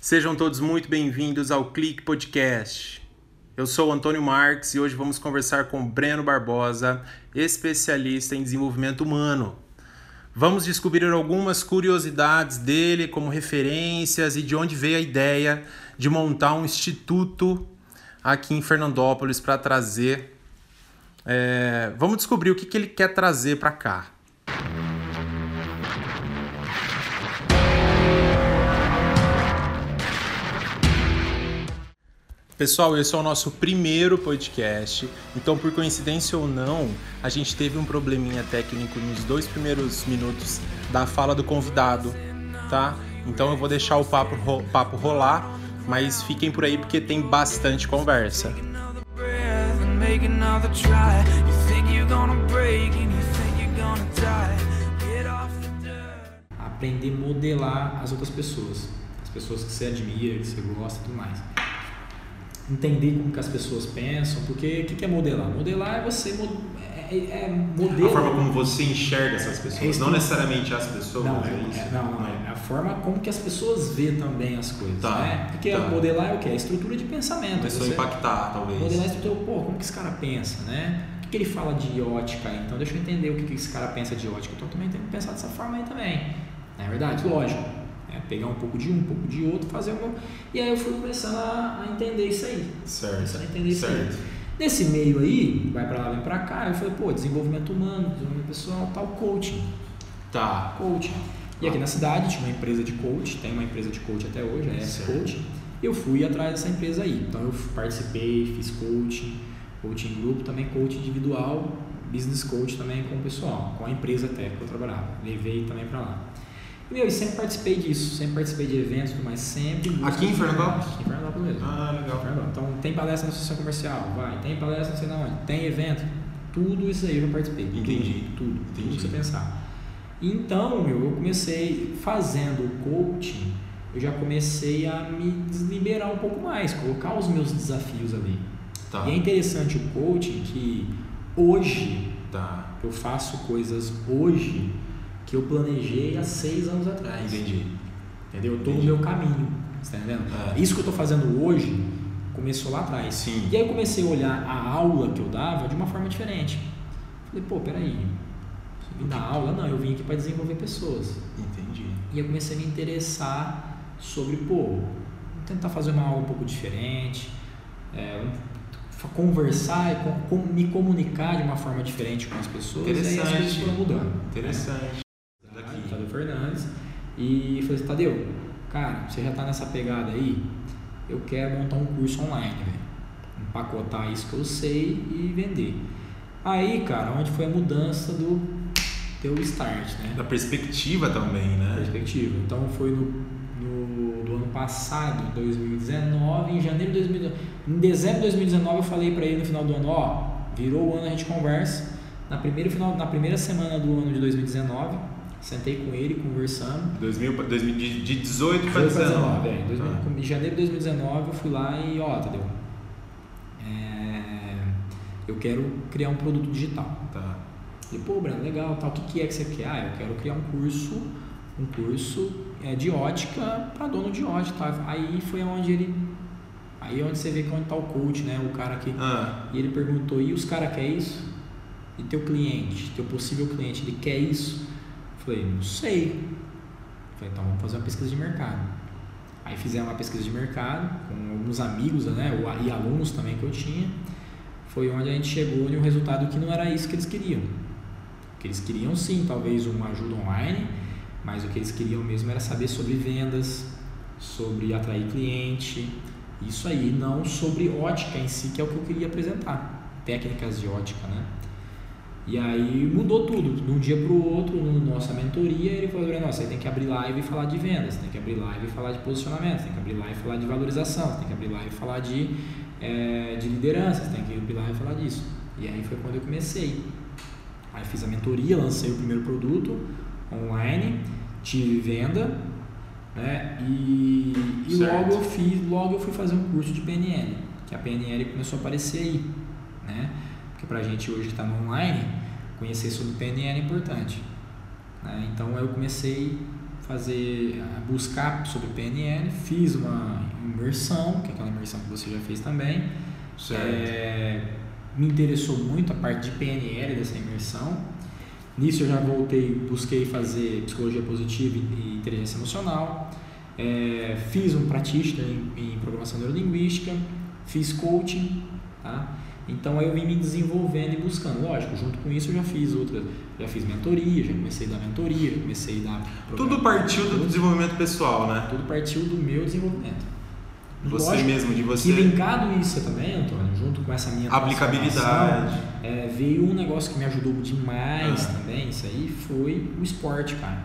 Sejam todos muito bem-vindos ao Clique Podcast. Eu sou Antônio Marques e hoje vamos conversar com Breno Barbosa, especialista em desenvolvimento humano. Vamos descobrir algumas curiosidades dele como referências e de onde veio a ideia de montar um instituto aqui em Fernandópolis para trazer. É, vamos descobrir o que, que ele quer trazer para cá. Pessoal, esse é o nosso primeiro podcast. Então, por coincidência ou não, a gente teve um probleminha técnico nos dois primeiros minutos da fala do convidado, tá? Então, eu vou deixar o papo, ro papo rolar, mas fiquem por aí porque tem bastante conversa. Aprender a modelar as outras pessoas, as pessoas que você admira, que você gosta e tudo mais entender como que as pessoas pensam, porque o que, que é modelar? Modelar é você é, é, é modelo. A forma como você enxerga essas pessoas, é não necessariamente as pessoas. Não, é, é não, não, é a forma como que as pessoas vê também as coisas. Tá, né? Porque tá. modelar é o que? A estrutura de pensamento. Começou a impactar, talvez. Modelar a estrutura, pô, como que esse cara pensa, né? O que, que ele fala de ótica? Então deixa eu entender o que, que esse cara pensa de ótica. Então também tenho que pensar dessa forma aí também. Não é verdade? Lógico é, pegar um pouco de um, um pouco de outro, fazer uma. E aí eu fui começando a, a entender isso aí. Certo. Começando a entender certo. isso aí. Nesse meio aí, vai para lá, vem para cá, eu falei, pô, desenvolvimento humano, desenvolvimento pessoal, tal, coaching. Tá. Coaching. E aqui na cidade tinha uma empresa de coach, tem uma empresa de coach até hoje, é S Coach. Eu fui atrás dessa empresa aí. Então eu participei, fiz coaching, coaching grupo, também coaching individual, business coach também com o pessoal, com a empresa até que eu trabalhava. Levei também para lá. Meu, e sempre participei disso, sempre participei de eventos, mas sempre. Aqui em Fernandópolis? Aqui em Fernandópolis mesmo. Ah, legal. Então tem palestra na associação comercial, vai, tem palestra não sei na onde, tem evento, tudo isso aí eu já participei. Entendi. Tudo, tudo, Entendi. tudo que você pensar. Então, meu, eu comecei fazendo coaching, eu já comecei a me desliberar um pouco mais, colocar os meus desafios ali. Tá. E é interessante o coaching que hoje Tá. eu faço coisas hoje que eu planejei há seis anos atrás. Entendi. Entendeu? Eu estou no meu caminho. Você tá entendendo? É. Isso que eu estou fazendo hoje começou lá atrás. Sim. E aí eu comecei a olhar a aula que eu dava de uma forma diferente. Falei, pô, peraí. Eu vim dar aula? Não, eu vim aqui para desenvolver pessoas. Entendi. E eu comecei a me interessar sobre, pô, vou tentar fazer uma aula um pouco diferente, é, conversar, e com- com- me comunicar de uma forma diferente com as pessoas. E aí as coisas Interessante. foram mudando. Interessante. Daqui. Fernandes. E falei assim, Tadeu, cara, você já tá nessa pegada aí, eu quero montar um curso online, velho. Empacotar isso que eu sei e vender. Aí, cara, onde foi a mudança do teu start, né? Da perspectiva também, né? Perspectiva. Então foi no, no do ano passado, 2019, em janeiro de 2019. Em dezembro de 2019 eu falei pra ele no final do ano, ó, virou o ano, a gente conversa. Na primeira, final, na primeira semana do ano de 2019, sentei com ele, conversando. 2000, pra- 2000, de de 18 para Foi 19. é, em 2000 Tá. Em janeiro de 2019 eu fui lá e, ó, Tadeu, é, eu quero criar um produto digital. Tá. Falei, pô, Breno, legal, tal. O que, que é que você quer? Ah, eu quero criar um curso, um curso é, de ótica para dono de ótica. Tá? Aí foi onde ele. Aí é onde você vê que onde tá o coach, né? O cara que. Ah, E ele perguntou, e os caras querem isso? E teu cliente, teu possível cliente, ele quer isso? Falei, não sei. Falei, então vamos fazer uma pesquisa de mercado. Aí fizemos uma pesquisa de mercado com alguns amigos né, e alunos também que eu tinha. Foi onde a gente chegou em um resultado que não era isso que eles queriam. O que eles queriam sim, talvez uma ajuda online, mas o que eles queriam mesmo era saber sobre vendas, sobre atrair cliente, isso aí, não sobre ótica em si, que é o que eu queria apresentar, técnicas de ótica, né? E aí mudou tudo, de um dia para o outro, na nossa mentoria, ele falou, Breno, você tem que abrir live e falar de vendas, tem que abrir live e falar de posicionamento, tem que abrir live e falar de valorização, tem que abrir live e falar de, eh, de liderança, tem que abrir live e falar disso. E aí foi quando eu comecei. Aí fiz a mentoria, lancei o primeiro produto online, tive venda, né? E, e logo eu fiz, logo eu fui fazer um curso de PNL, que a PNL começou a aparecer aí, né? Porque pra gente hoje que está no online, conhecer sobre PNL é importante. Né? Então eu comecei fazer, buscar sobre PNL, fiz uma imersão, que é aquela imersão que você já fez também. É, me interessou muito a parte de PNL dessa imersão. Nisso eu já voltei, busquei fazer psicologia positiva e inteligência emocional. É, fiz um practitioner em, em, programação neurolinguística, fiz coaching, tá? Então aí eu vim me desenvolvendo e buscando. Lógico, junto com isso eu já fiz outras, já fiz mentoria, já comecei a dar mentoria, já comecei a dar. Tudo partiu do desenvolvimento pessoal, né? Tudo partiu do meu desenvolvimento. Você Lógico, mesmo, de você. E linkado isso também, Antônio, junto com essa minha aplicabilidade, é, veio um negócio que me ajudou demais ah. também. Isso aí foi o esporte, cara.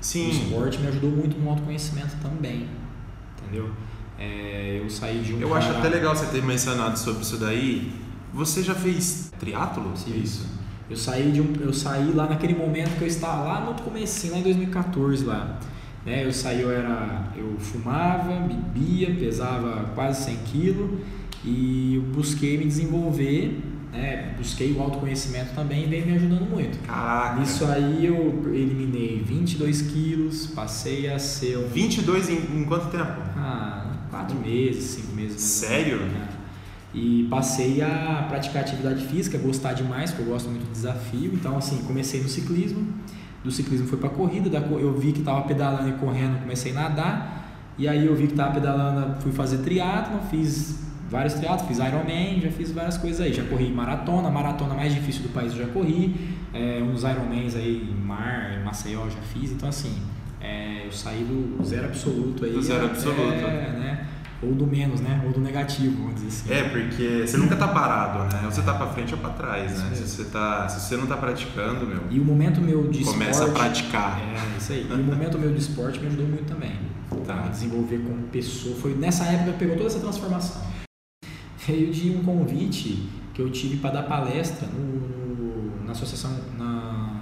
Sim. O esporte me ajudou muito no autoconhecimento também, entendeu? É, eu saí de um. Eu cara... acho até legal você ter mencionado sobre isso daí. Você já fez triatlo? Sim. Isso. Eu saí de um, eu saí lá naquele momento que eu estava lá no começo, lá em 2014 lá. Né? Eu saí, eu era, eu fumava, bebia, pesava quase 100 quilos e eu busquei me desenvolver, né? Busquei o autoconhecimento também e veio me ajudando muito. Caraca. Nisso aí eu eliminei 22 quilos, passei a ser um... 22 em, em quanto tempo? Ah, quatro meses, cinco meses. Sério? Né? E passei a praticar atividade física, gostar demais, porque eu gosto muito de desafio. Então, assim, comecei no ciclismo do ciclismo foi para corrida, eu vi que estava pedalando e correndo, comecei a nadar, e aí eu vi que estava pedalando, fui fazer triatlo, fiz vários triatlos, fiz Ironman, já fiz várias coisas aí, já corri maratona, maratona mais difícil do país eu já corri, é, uns Ironmans aí em mar, em Maceió já fiz, então assim, é, eu saí do zero absoluto aí. Do zero absoluto. É, né? Ou do menos, né? Ou do negativo, vamos dizer assim. É, porque você nunca tá parado, né? Ou você tá para frente ou para trás, né? Se você, tá, se você não tá praticando, meu. E o momento meu de Começa esporte, a praticar. É, isso aí. E o momento meu de esporte me ajudou muito também. Tá. Me desenvolver como pessoa. Foi nessa época que pegou toda essa transformação. Veio de um convite que eu tive para dar palestra no, na associação, na,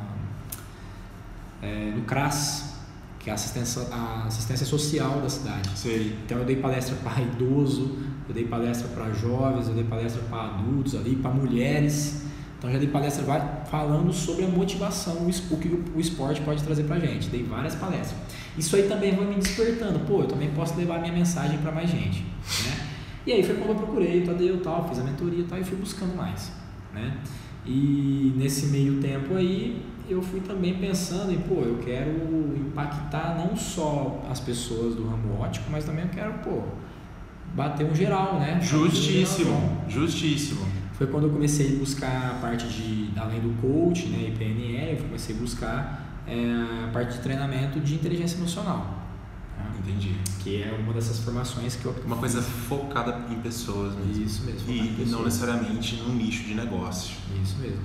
é, no CRAS, que é a assistência, a assistência social da cidade. Sim. Então eu dei palestra para idoso, eu dei palestra para jovens, eu dei palestra para adultos ali, para mulheres. Então já dei palestra falando sobre a motivação, o que o esporte pode trazer para gente. Dei várias palestras. Isso aí também vai me despertando. Pô, eu também posso levar minha mensagem para mais gente, né? E aí foi quando eu procurei, Tadeu tal, fiz a mentoria tal e fui buscando mais, né? E nesse meio tempo aí eu fui também pensando em, pô, eu quero impactar não só as pessoas do ramo ótico, mas também eu quero, pô, bater um geral, né? Justíssimo, um justíssimo. Foi quando eu comecei a buscar a parte de, além do coach, né, e PNL, eu comecei a buscar é, a parte de treinamento de inteligência emocional. Entendi. Que é uma dessas formações que eu. Uma coisa focada em pessoas mesmo. Isso mesmo. E, não necessariamente num nicho de negócio. Isso mesmo.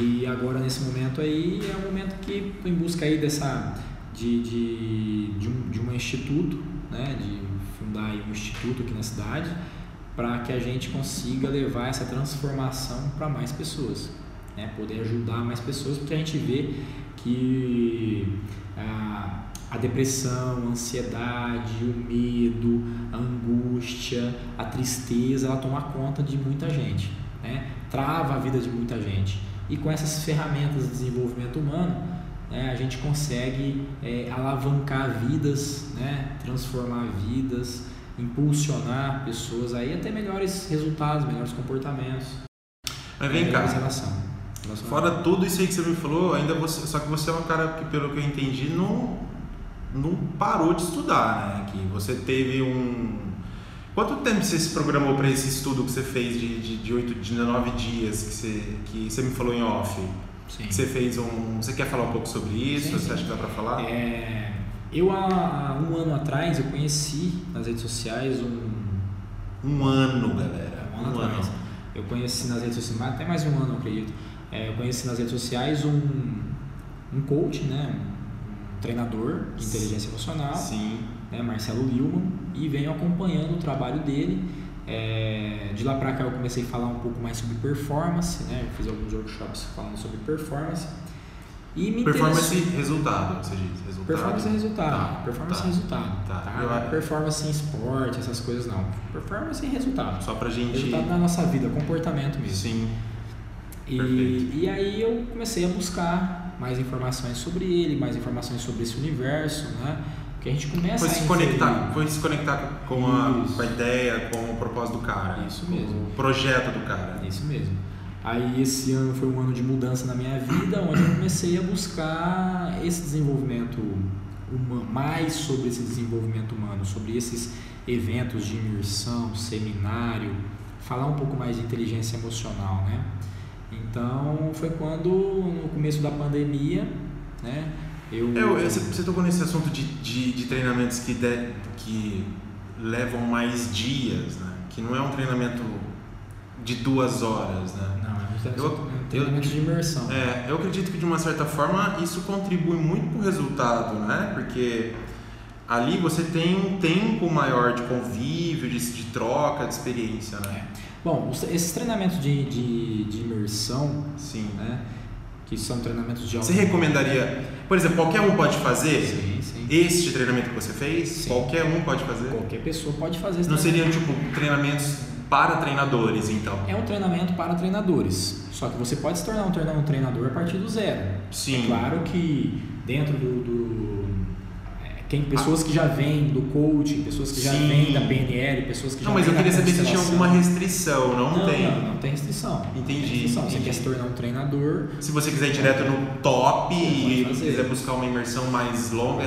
E agora nesse momento aí é um momento que estou em busca aí dessa. de, de, de, um, de um instituto, né? De fundar um instituto aqui na cidade para que a gente consiga levar essa transformação para mais pessoas, né? Poder ajudar mais pessoas, porque a gente vê que ah, a depressão, a ansiedade, o medo, a angústia, a tristeza, ela toma conta de muita gente, né? trava a vida de muita gente. E com essas ferramentas de desenvolvimento humano, né, a gente consegue é, alavancar vidas, né, transformar vidas, impulsionar pessoas aí até melhores resultados, melhores comportamentos. Mas vem cá. Relação. Fora tudo isso aí que você me falou, ainda você, só que você é um cara que, pelo que eu entendi, não não parou de estudar, né? Que você teve um. Quanto tempo você se programou para esse estudo que você fez de, de, de 8, de 9 dias que você, que você me falou em off? Sim. Você fez um. Você quer falar um pouco sobre isso? Sim, você sim. acha que dá para falar? É, eu, há, um ano atrás, eu conheci nas redes sociais um. Um ano, galera. Um ano um atrás. Ano. Eu conheci nas redes sociais, até mais um ano, eu acredito. É, eu conheci nas redes sociais um, um coach, né? Treinador de inteligência emocional, Sim. Né, Marcelo Lilman, e venho acompanhando o trabalho dele. É, de lá para cá eu comecei a falar um pouco mais sobre performance, né? Eu fiz alguns workshops falando sobre performance. E me performance e resultado, você diz? Resultado. Performance e resultado. Tá, performance tá, e resultado. Tá. tá? É performance em esporte, essas coisas não. Performance e resultado. Só pra gente. Resultado na nossa vida, comportamento mesmo. Sim. E, e aí eu comecei a buscar mais informações sobre ele, mais informações sobre esse universo, né? Que a gente começa Foi a se inserir- conectar, foi se conectar com a, com a ideia, com o propósito do cara. Isso mesmo. O projeto do cara. Isso mesmo. Aí esse ano foi um ano de mudança na minha vida, onde eu comecei a buscar esse desenvolvimento humano, mais sobre esse desenvolvimento humano, sobre esses eventos de imersão, seminário, falar um pouco mais de inteligência emocional, né? Então foi quando no começo da pandemia, né? Eu, Eu, eu- você, tocou nesse assunto de, de, de treinamentos que, de- que levam mais dias, né? Que não é um treinamento de duas horas, né? não, é um Eu- treinamento- treinamento de imersão. É, eu acredito que de uma certa forma isso contribui muito para o resultado, né? Porque ali você tem um tempo maior de convívio, de, de troca, de experiência, né? Bom, os- esses treinamentos de, de, de imersão, Sim. né? Que são treinamentos de Você recomendaria, por exemplo, qualquer um pode fazer Sim, sim. este treinamento que você fez? Sim. Qualquer um pode fazer? Qualquer pessoa pode fazer Não seriam tipo treinamentos para treinadores, então? É um treinamento para treinadores. Só que você pode se tornar um um treinador a partir do zero. Sim. É claro que dentro do. do- quem, pessoas que já vêm do coaching, pessoas que já Sim. vêm da PNL, pessoas que já Não, mas eu queria saber se tinha alguma restrição. Não, Não, tem. não, não tem restrição. Não tem Entendi, restrição. Você entendi. quer se tornar um treinador, Se você quiser ir direto no top e quiser buscar uma imersão mais longa, é,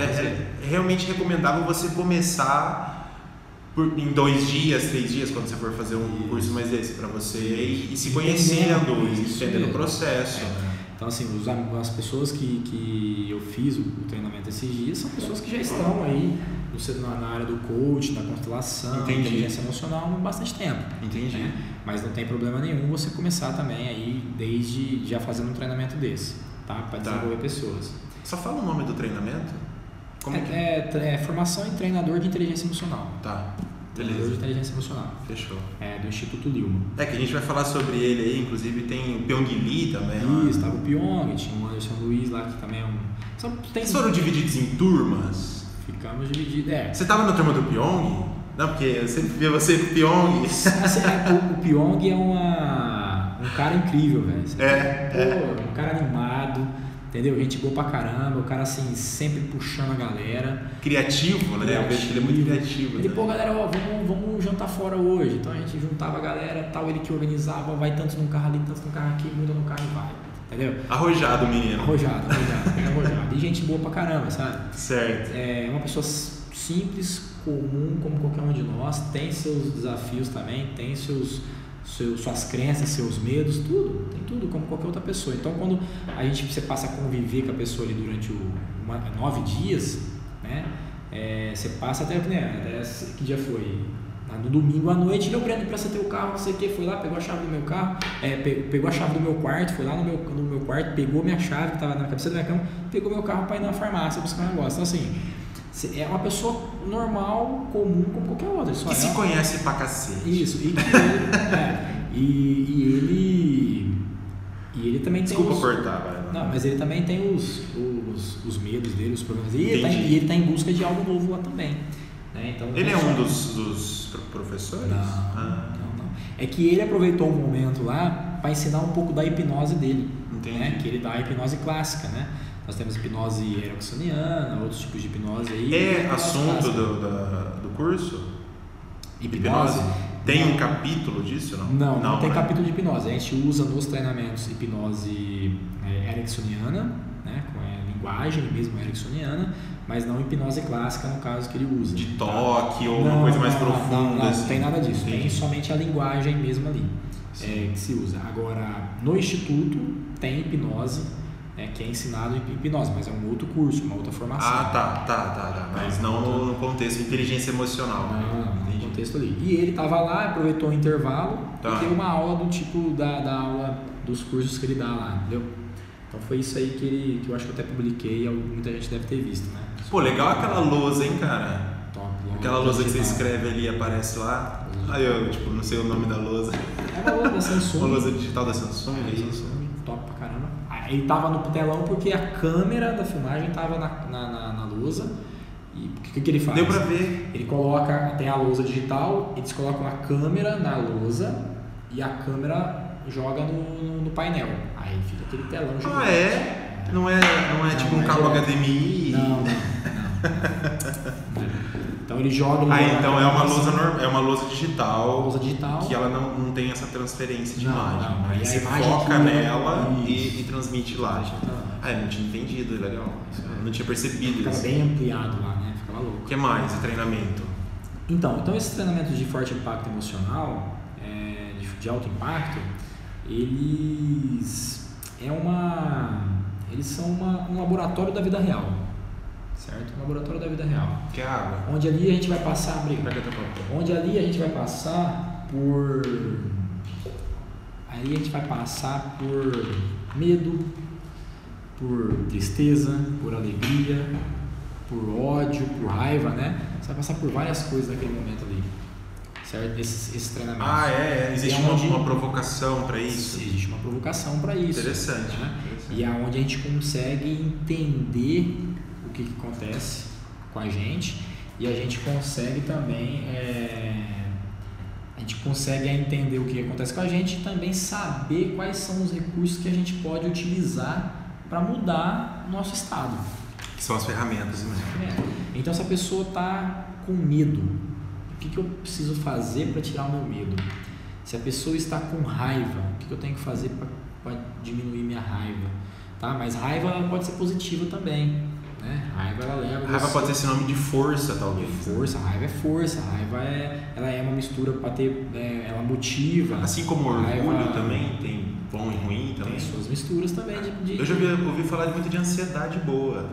é realmente recomendável você começar por- em dois dias, três dias, quando você for fazer um curso mais esse, para você ir, ir se conhecendo, e entendendo o processo. É. Então, assim, os as pessoas que, que eu fiz o, o treinamento esses dias são pessoas que já estão aí no, na, área do coach, da constelação, Entendi. inteligência emocional há bastante tempo. Entendi. né? Mas não tem problema nenhum você começar também aí desde já fazendo um treinamento desse, tá? Para Tá. desenvolver pessoas. Só fala o nome do treinamento? Como é, que é, tre- é formação em treinador de inteligência emocional. Tá, Treinador de beleza. inteligência emocional. Fechou. É, do Instituto Lilma. É que a gente vai falar sobre ele aí, inclusive tem o Pyong Lee também. Isso, tava o Pyong, tinha o Anderson Luiz lá, que também é um. São, tem, Vocês foram divididos em turmas? Ficamos divididos. É, Você tava na turma do Pyong? Não, porque eu sempre via você com o Pyong. Assim, é, o, o Pyong é uma, um cara incrível, velho. Assim, É, Pô, um cara animado, entendeu? Gente boa pra caramba, o cara assim, sempre puxando a galera. Criativo, né? Eu vejo que ele é muito criativo. Ele, né? pô, galera, ó, vamos, vamos jantar fora hoje. Então a gente juntava a galera, tal, ele que organizava, vai tantos num carro ali, tantos num carro aqui, muda no carro e vai. Entendeu? Arrojado, menino. Arrojado, arrojado, bem arrojado. E gente boa pra caramba, sabe? Certo. É uma pessoa simples, comum, como qualquer um de nós, tem seus desafios também, tem seus, seus, suas crenças, seus medos, tudo, tem tudo, como qualquer outra pessoa. Então, quando a gente você passa a conviver com a pessoa ali durante o, uma- nove dias, né, é, você passa até, né, até que dia foi? Ah, No domingo à noite, ele, ô Breno, empresta teu carro, não sei o que, foi lá, pegou a chave do meu carro, é, pe- pegou a chave do meu quarto, foi lá no meu, no meu quarto, pegou minha chave que estava na cabeceira da minha cama, pegou meu carro para ir na farmácia buscar um negócio. Então, assim, é uma pessoa normal, comum, como qualquer outra. Só Que é se uma- conhece pra cacete. Isso, e que ele, é, e, e ele. E ele também tem Desculpa os, cortar, velho. Não, mas ele também tem os, os, os medos dele, os problemas dele. E ele, tá, em- e ele tá em busca de algo novo lá também. Né? Então, Ele é não um dos, dos pro- professores? Não, Ah, não, não. É que ele aproveitou o momento lá para ensinar um pouco da hipnose dele. Entendi. Né? Que ele dá a hipnose clássica, né? Nós temos hipnose ericksoniana, outros tipos de hipnose aí. É hipnose assunto do, da- do curso? Hipnose? Tem um Não. capítulo disso? Não, Não, não, tem né? capítulo de hipnose. A gente usa nos treinamentos hipnose é, ericksoniana, né, com a linguagem mesmo ericksoniana, mas não hipnose clássica no caso que ele usa. De tá? toque ou Não, uma coisa mais não, profunda? Não, não, assim. não tem nada disso. Tem Entendi. somente a linguagem mesmo ali é, que se usa. Agora, no instituto tem hipnose, é, que é ensinado em hipnose, mas é um outro curso, uma outra formação. Ah, tá, tá, tá, tá. Mas não no, no contexto de inteligência emocional. né? Não, no Entendi. contexto ali. E ele estava lá, aproveitou o intervalo Tá. e deu uma aula do tipo da, da aula dos cursos que ele dá lá, entendeu? Então foi isso aí que, ele, que eu acho que eu até publiquei e muita gente deve ter visto, né? Pô, legal aquela lousa, hein, cara? Top, Aquela lousa que você escreve ali e aparece lá. Aí eu, tipo, não sei o nome da lousa. É uma lousa da Samsung. Uma lousa digital da Samsung, é É isso? Samsung, top pra caramba. Aí Ele tava no telão porque a câmera da filmagem tava na, na, na, na lousa. E o que, que ele faz? Deu pra ver. Ele coloca, tem a lousa digital, eles colocam a câmera na lousa e a câmera joga no, no painel. Aí fica aquele telão Ah, gigante. é? Não é, não é Não, tipo um não é cabo. HDMI. Não, não, não. Então ele joga. ele Ah, joga então na é uma lousa é uma lousa digital lousa digital. que ela não, não tem essa transferência de Não, imagem. não, Aí e a você foca que- nela e, e transmite lá. Ah, eu não tinha entendido, é legal. Eu não tinha percebido Ficava isso. bem ampliado lá, né? Ficava O louco. que mais? O treinamento? Então, então esses treinamentos de forte impacto emocional, é, de, de alto impacto, eles é uma, eles são uma, um laboratório da vida real, certo? Um laboratório da vida real, Que é água. onde ali a gente vai passar, onde ali a gente vai passar por, ali a gente vai passar por medo, por tristeza, por alegria, por ódio, por raiva, né? Você vai passar por várias coisas naquele momento ali, certo? Esses, esses treinamentos. Ah, é, é. existe E uma, aonde- uma provocação para isso. Existe uma provocação para isso. Interessante. né? interessante. E é onde a gente consegue entender o que, que acontece com a gente e a gente consegue também é, a gente consegue entender o que acontece com a gente e também saber quais são os recursos que a gente pode utilizar para mudar o nosso estado. Que são as ferramentas, né? É. Então, se a pessoa está com medo, o que, que eu preciso fazer para tirar o meu medo? Se a pessoa está com raiva, o que, que eu tenho que fazer para diminuir minha raiva? Tá? Mas raiva ela pode ser positiva também. Né? Raiva ela leva. Raiva pode ter esse nome de força, talvez. Força, raiva é força, raiva é, ela é uma mistura para ter, é, ela motiva. Assim como orgulho Raiva- também, tem bom e ruim também. Tem suas misturas também de, de- Eu já ouvi, ouvi falar muito de ansiedade boa.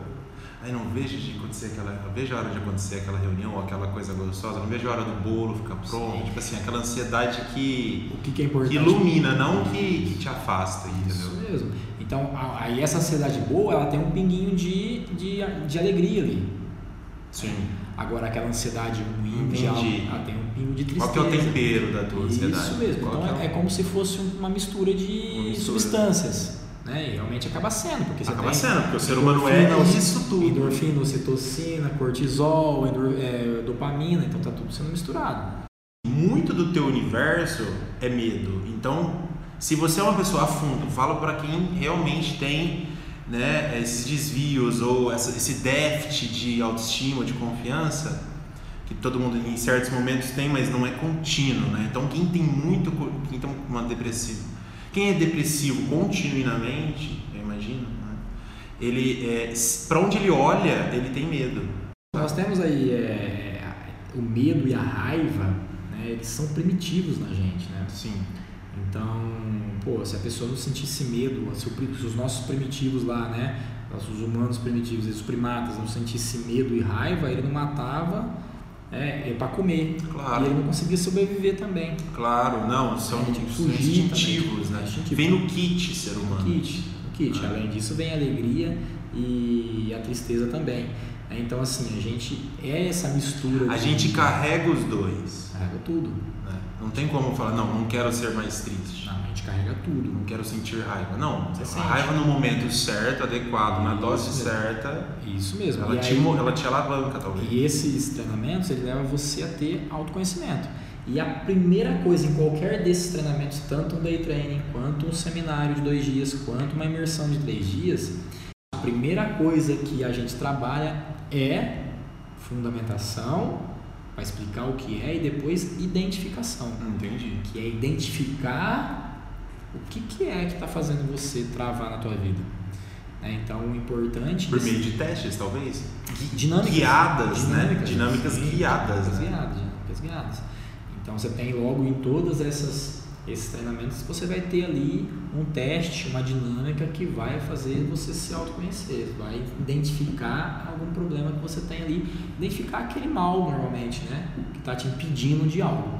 Aí não vejo de acontecer aquela. Não vejo a hora de acontecer aquela reunião ou aquela coisa gostosa, não vejo a hora do bolo ficar pronto. Sim. Tipo assim, aquela ansiedade que, O que, que é que importante? ilumina, não que, que te afasta, Isso entendeu? mesmo. Então, aí essa ansiedade boa, ela tem um pinguinho de, de, de alegria ali. Sim. Agora, aquela ansiedade ruim, algo, ela tem um pingo de tristeza. Qual que é o tempero da tua ansiedade? Isso mesmo. Qual Então, que é, é como se fosse uma mistura de Uma mistura. substâncias. Né? E realmente acaba sendo, porque você Acaba sendo, porque o ser humano é isso tudo. Endorfina, ocitocina, cortisol, endor, é, dopamina, então tá tudo sendo misturado. Muito do teu universo é medo. Então, se você é uma pessoa a fundo, fala para quem realmente tem né, esses desvios ou essa, esse déficit de autoestima, de confiança, que todo mundo em certos momentos tem, mas não é contínuo, né? Então, quem tem muito, quem tem uma depressiva, quem é depressivo continuamente, eu imagino, né? ele, é, para onde ele olha, ele tem medo. Nós temos aí é, o medo e a raiva, né, eles são primitivos na gente, né? Sim. Então, pô, se a pessoa não sentisse medo, se, o pri- se os nossos primitivos lá, né, os humanos primitivos, os primatas não sentissem medo e raiva, ele não matava é, para comer. Claro. E ele não conseguia sobreviver também. Claro, não, são, fugir instintivos, né? Instintivo. Vem no kit ser No humano. kit, no kit. Ah. Além disso vem a alegria e a tristeza também. É, Então, assim, a gente é essa mistura. A gente carrega os dois. carrega tudo. Não tem como falar, não, não quero ser mais triste. Não, a gente carrega tudo. Não quero sentir raiva. Não, Você a sente. raiva no momento certo, adequado, na Isso dose mesmo. certa, Isso mesmo. ela E te, aí- ela te alavanca, talvez. E esses treinamentos, ele leva você a ter autoconhecimento. E a primeira coisa em qualquer desses treinamentos, tanto um day training, quanto um seminário de dois dias, quanto uma imersão de três dias, a primeira coisa que a gente trabalha é fundamentação, para explicar o que é, e depois identificação, Entendi. que é identificar o que, que é que está fazendo você travar na tua vida. né? Então, o importante... Por meio de testes, talvez? Dinâmicas. Guiadas, né? Dinâmicas, Dinâmicas guiadas. Dinâmicas né? guiadas, dinâmicas guiadas. Então você tem logo em todas essas esses treinamentos você vai ter ali um teste, uma dinâmica que vai fazer você se autoconhecer, vai identificar algum problema que você tem ali, identificar aquele mal normalmente, né, que está te impedindo de algo.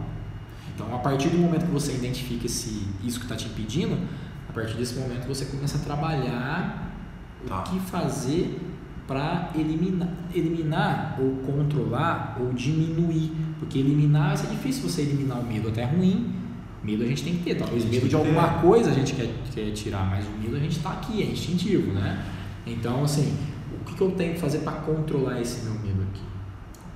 Então, a partir do momento que você identifica esse, isso que está te impedindo, a partir desse momento você começa a trabalhar Tá. o que fazer para eliminar, eliminar ou controlar ou diminuir. Porque eliminar vai ser difícil você eliminar o medo, até é ruim. Medo a gente tem que ter, talvez medo de alguma ter. coisa a gente quer, quer tirar, mas o medo a gente está aqui, é instintivo, né? Então, assim, o que, que eu tenho que fazer para controlar esse meu medo aqui?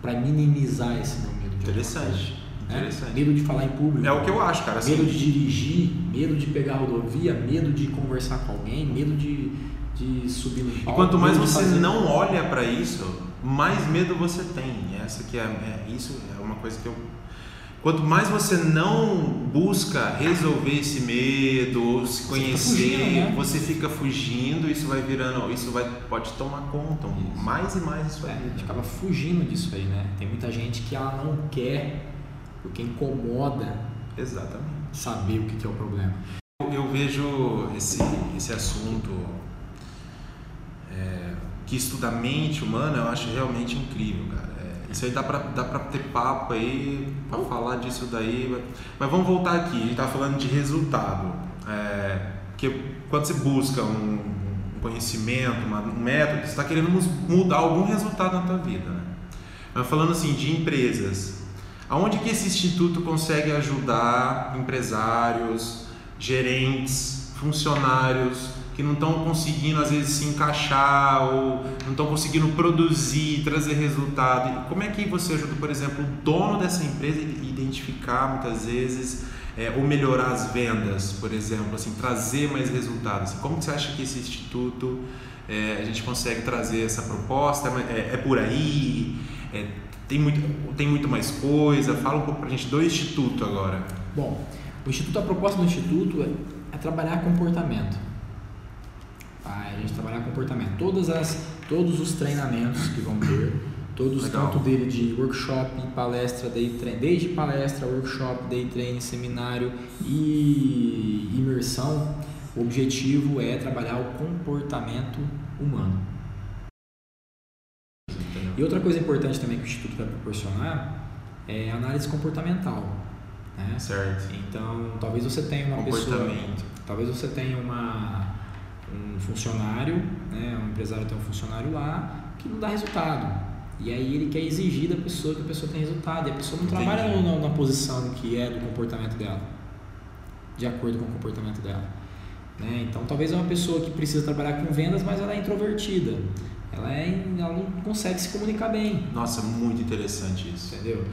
Para minimizar esse meu medo Interessante. né? Interessante. Medo de falar em público. É o que eu acho, cara. Assim, Medo de dirigir, medo de pegar a rodovia, medo de conversar com alguém, medo de, de subir no palco. E quanto mais você fazer. não olha para isso, mais medo você tem. Essa que é, é isso é uma coisa que eu Quanto mais você não busca resolver esse medo ou se Você conhecer, fica fugindo, né? você fica fugindo, isso vai virando, isso vai pode tomar conta, Isso. mais e mais isso É, vai a gente acaba fugindo disso aí, né? Tem muita gente que ela não quer, porque incomoda Exatamente. saber o que que é o problema. Eu, eu vejo esse, esse assunto é, que estuda a mente humana, eu acho realmente incrível, cara. Isso aí dá pra, dá pra ter papo aí, pra falar disso daí. Mas, vamos voltar aqui, a gente tá falando de resultado. É, porque quando você busca um, um conhecimento, uma- um método, você está querendo mudar algum resultado na tua vida, né? Mas falando assim de empresas, aonde que esse instituto consegue ajudar empresários, gerentes, funcionários que não estão conseguindo às vezes se encaixar ou não estão conseguindo produzir, trazer resultado? Como é que você ajuda, por exemplo, o dono dessa empresa a identificar muitas vezes é, ou melhorar as vendas, por exemplo, assim, trazer mais resultados? Como que você acha que esse instituto é, a gente consegue trazer essa proposta? É, é por aí? É, tem, muito, tem muito mais coisa? Fala um pouco pra gente do instituto agora. Bom, o instituto, a proposta do instituto é, é trabalhar comportamento. É a gente trabalhar comportamento. Todas as, todos os treinamentos que vão ter, todos Legal. tanto dele de workshop, palestra, day train, desde palestra, workshop, day training, seminário e imersão, o objetivo é trabalhar o comportamento humano. E outra coisa importante também que o Instituto vai proporcionar é análise comportamental. Né? Certo. Então, talvez você tenha uma pessoa, talvez você tenha uma, um funcionário, né? um empresário tem um funcionário lá que não dá resultado. E aí ele quer exigir da pessoa que a pessoa tem resultado. E a pessoa não Entendi. trabalha no- na, na posição que é do comportamento dela, de acordo com o comportamento dela. Né? Então, talvez é uma pessoa que precisa trabalhar com vendas, mas ela é introvertida. Ela, é, ela não consegue se comunicar bem, Nossa, muito interessante isso. entendeu?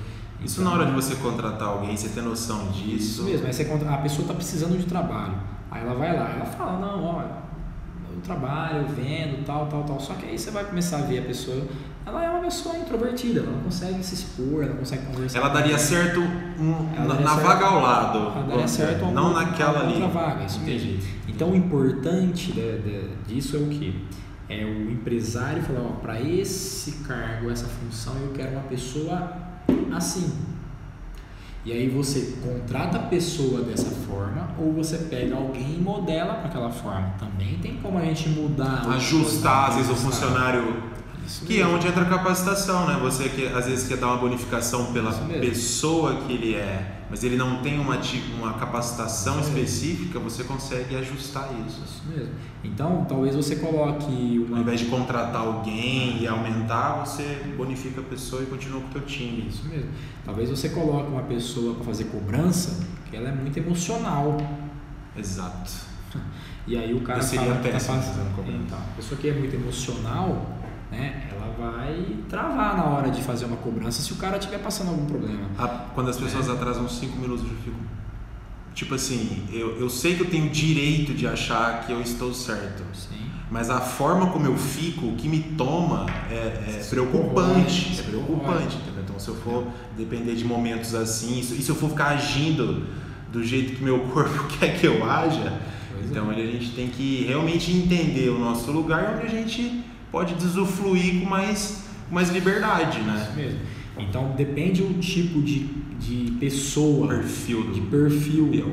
Isso Então- na hora de você contratar alguém, você ter noção disso. Isso mesmo, aí você a pessoa está precisando de trabalho. Aí ela vai lá, ela fala, não, ó, eu trabalho, vendo, tal, tal, tal. Só que aí você vai começar a ver a pessoa, ela é uma pessoa introvertida, ela não consegue se expor, ela não consegue conversar. Ela daria certo um- Ela na, daria na certo- vaga ao lado. Ela daria certo não naquela ali. vaga, isso mesmo. Entendi. Então o importante de- de- disso é o que? É o empresário falar, ó, para esse cargo, essa função, eu quero uma pessoa assim. E aí você contrata a pessoa dessa forma ou você pega alguém e modela para aquela forma. Também tem como a gente mudar. Ajustar, às vezes, o funcionário. Isso Que é mesmo. onde entra a capacitação, né? Você que às vezes quer dar uma bonificação pela mesmo. pessoa que ele é, mas ele não tem uma, uma capacitação Isso mesmo. específica, você consegue ajustar isso. Isso mesmo. Então, talvez você coloque Ao uma. invés de contratar alguém e aumentar, você bonifica a pessoa e continua com o teu time. Isso mesmo. Talvez você coloque uma pessoa para fazer cobrança que ela é muito emocional. Exato. E aí o cara Eu seria fala tá fazendo. Então, a pessoa que é muito emocional, né, ela vai travar na hora de fazer uma cobrança se o cara estiver passando algum problema. A- Quando as pessoas É. atrasam 5 minutos, eu fico. Tipo assim, eu, eu sei que eu tenho direito de achar que eu estou certo. Sim. Mas a forma como eu fico, o que me toma é, é preocupante. É preocupante, entendeu? Então se eu for depender de momentos assim, isso- e se eu for ficar agindo do jeito que meu corpo quer que eu haja, Pois então é. a gente tem que realmente entender o nosso lugar onde a gente pode desufluir com mais, com mais liberdade, Isso né? mesmo. Então depende o tipo de, de pessoa, Perfil de do. perfil Eu.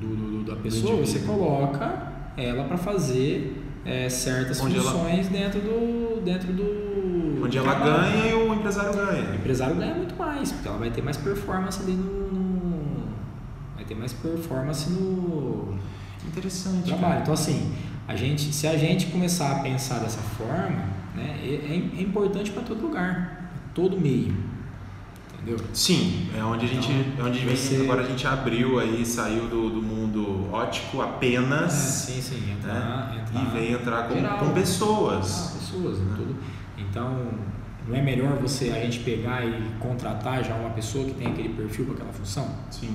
do, do- do- da pessoa, você coloca ela para fazer é, certas Onde ela- funções dentro do dentro do Onde do ela trabalho. ganha e o empresário O ganha. empresário ganha muito mais, porque ela vai ter mais performance ali no, no- vai ter mais performance no Interessante. trabalho. cara. Então assim, a gente, se a gente começar a pensar dessa forma, né, é, é importante para todo lugar, todo meio, entendeu? Sim, é onde a gente, Então, é onde você- agora a gente abriu aí, saiu do, do mundo ótico É, apenas sim, sim, entrar, né? entrar e vem entrar com, geral. com Ah, pessoas. pessoas, Né? tudo. Então, não é melhor você a gente pegar e contratar já uma pessoa que tem aquele perfil para aquela função? Sim.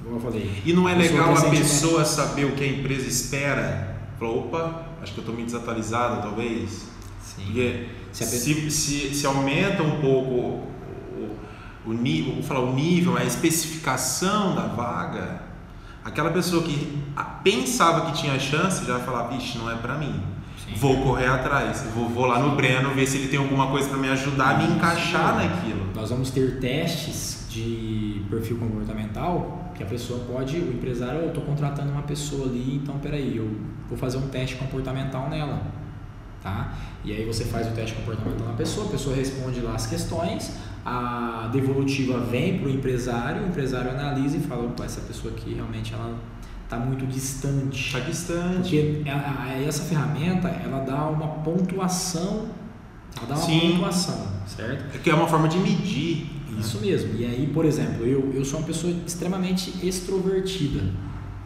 Igual eu falei. E não é legal a sente- pessoa saber o que a empresa espera? Falou, opa, acho que eu estou meio desatualizado, talvez. Sim. Porque Se se, se, se, aumenta um pouco o, o, o nível, vou falar o nível, a especificação da vaga, aquela pessoa que pensava que tinha chance já vai falar, vixe, não é para mim. Sim. Vou correr atrás, vou, vou lá no Breno ver se ele tem alguma coisa para me ajudar a me encaixar naquilo. Nós vamos ter testes de perfil comportamental que a pessoa pode, o empresário, eu estou contratando uma pessoa ali, então peraí, eu vou fazer um teste comportamental nela, tá? E aí você faz o teste comportamental na pessoa, a pessoa responde lá as questões, a devolutiva vem para o empresário, o empresário analisa e fala, opa, essa pessoa aqui realmente ela está muito distante. Está distante. Porque essa ferramenta, ela dá uma pontuação, ela dá uma Sim. pontuação, certo? É que é uma forma de medir. Isso mesmo. E aí, por exemplo, eu, eu sou uma pessoa extremamente extrovertida.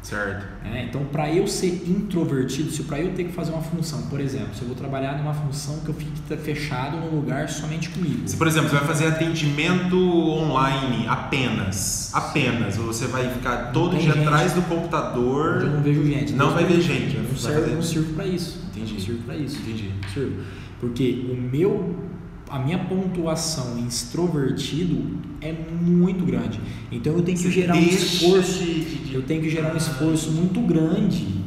Certo. né? Então, para eu ser introvertido, se para eu ter que fazer uma função, por exemplo, se eu vou trabalhar numa função que eu fique fechado num lugar somente comigo. Se, por exemplo, você vai fazer atendimento online apenas, apenas, ou você vai ficar todo dia gente. atrás do Onde eu computador. não vejo gente. Não vai ver gente, Eu não, vai servo, não sirvo para isso. Entendi. Eu não sirvo para isso. Entendi. Não sirvo. Porque o meu, a minha pontuação em extrovertido é muito grande. Então eu tenho que Você gerar um esforço. de- de- Eu tenho que gerar um esforço muito grande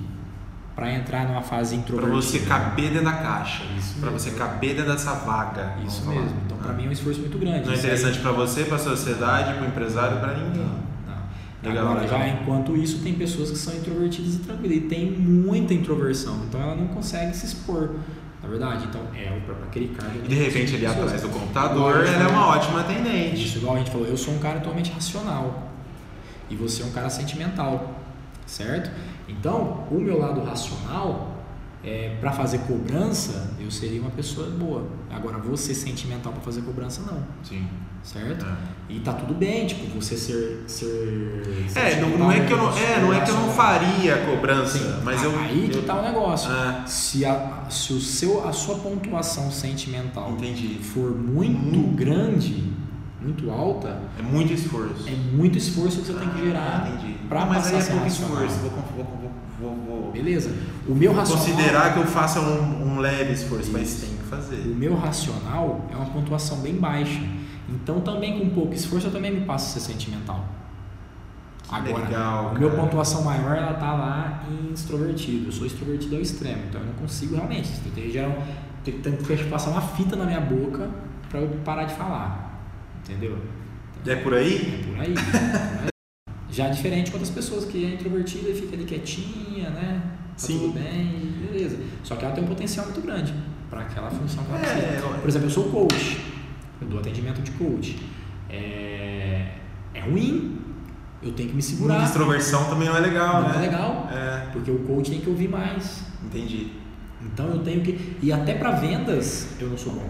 para entrar numa fase introvertida. você caber dentro da caixa. Mesmo. você caber dentro dessa vaga. Isso falar. mesmo. Então, para Ah. mim é um esforço muito grande. Não é Isso aí- interessante pra você, pra sociedade, pro empresário, pra ninguém. Não, não. Legal, Agora, legal. já enquanto isso, tem pessoas que são introvertidas e tranquilas. E tem muita introversão. Então, ela não consegue se expor. Na verdade, então, é o próprio aquele cara. E de repente ali atrás do computador, ela é uma ótima atendente. Isso, igual a gente falou, eu sou um cara totalmente racional. E você é um cara sentimental. Certo? Então, o meu lado racional, é, para fazer cobrança, eu seria uma pessoa boa. Agora, você sentimental para fazer cobrança, não. Sim. Certo? É. E tá tudo bem, tipo, você ser. ser É, não, não é que eu não, é, não é que eu não faria a cobrança, Sim, mas eu. Aí que eu, tá o negócio. Ah, Se, a, se o seu, a sua pontuação sentimental entendi. for muito Muito. grande, muito alta, É muito esforço. é muito esforço que você tem que gerar Ah, entendi. pra mas passar aí é pouco racional. esforço. Vou, vou, vou, vou, vou Beleza? O meu racional. considerar que eu faça um, um leve esforço, mas Isso. tem que O fazer. meu racional é uma pontuação bem baixa. Então também com pouco esforço eu também me passo a ser sentimental. Agora, legal, a minha pontuação maior ela tá lá em extrovertido. Eu sou extrovertido ao extremo, então eu não consigo realmente. Eu tenho que, passar uma fita na minha boca para eu parar de falar. Entendeu? É por aí? É por aí. né? Já é diferente com outras pessoas que é introvertida e fica ali quietinha, né? Tá Sim. tudo bem, beleza. Só que ela tem um potencial muito grande para aquela função que ela É, precisa. Por exemplo, eu sou coach, eu dou atendimento de coach. É, é ruim, eu tenho que me segurar. Muita extroversão também não é legal, Não né? é legal, É, porque o coach tem que ouvir mais. entendi. Então eu tenho que. E até para vendas eu não sou bom.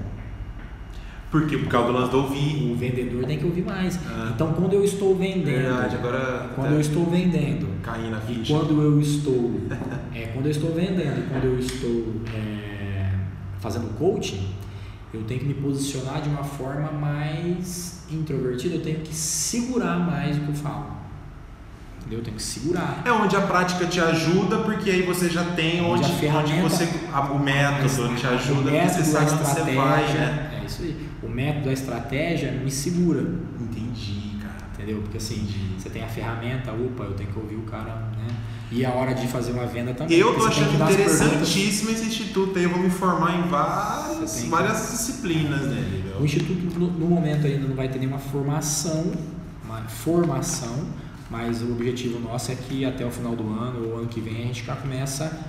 Por quê? Por causa do lance do ouvir. O vendedor tem que ouvir mais. Ah. Então quando eu estou vendendo. Verdade, agora Quando até eu estou vendendo caí na E ficha. quando eu estou, é, quando eu estou vendendo, e quando eu estou é, fazendo coaching, eu tenho que me posicionar de uma forma mais introvertida. Eu tenho que segurar mais o que eu falo. Entendeu? Eu tenho que segurar. É onde a prática te ajuda, porque aí você já tem Onde onde, onde você. o método te ajuda, porque método, você sabe onde você vai, né? É isso aí. O método, a estratégia me segura. Entendi, cara. Entendeu? Porque assim, Entendi. você tem a ferramenta, opa, eu tenho que ouvir o cara, né? E a hora de fazer uma venda também. Eu tô achando interessantíssimo esse instituto aí. Eu vou me formar em várias, que- várias disciplinas nele. O viu? Instituto, no, no momento, ainda não vai ter nenhuma formação, uma formação, mas o objetivo nosso é que até o final do ano ou ano que vem a gente já começa,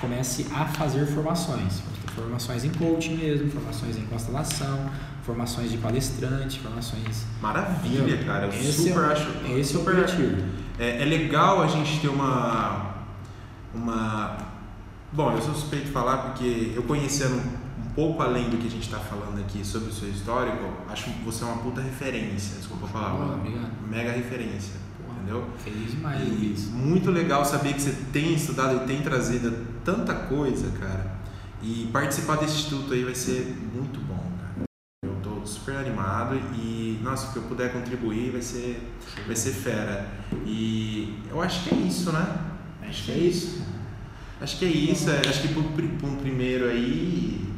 comece a fazer formações. Formações em coaching mesmo, formações em constelação, formações de palestrante, formações. Maravilha, cara. Eu Esse super é, acho. Esse é o super, objetivo. É, é legal a gente ter uma. uma bom, eu sou suspeito de falar porque eu conhecendo um pouco além do que a gente está falando aqui sobre o seu histórico, acho que você é uma puta referência, desculpa a palavra. Mega referência, Porra, entendeu? Feliz demais E isso. muito legal saber que você tem estudado e tem trazido tanta coisa, cara. E participar desse instituto aí vai ser muito bom, cara. Eu tô super animado e, nossa, o que eu puder contribuir vai ser, vai ser fera. E eu acho que é isso, né? Acho que é isso. Acho que é isso. É, acho que para um primeiro aí.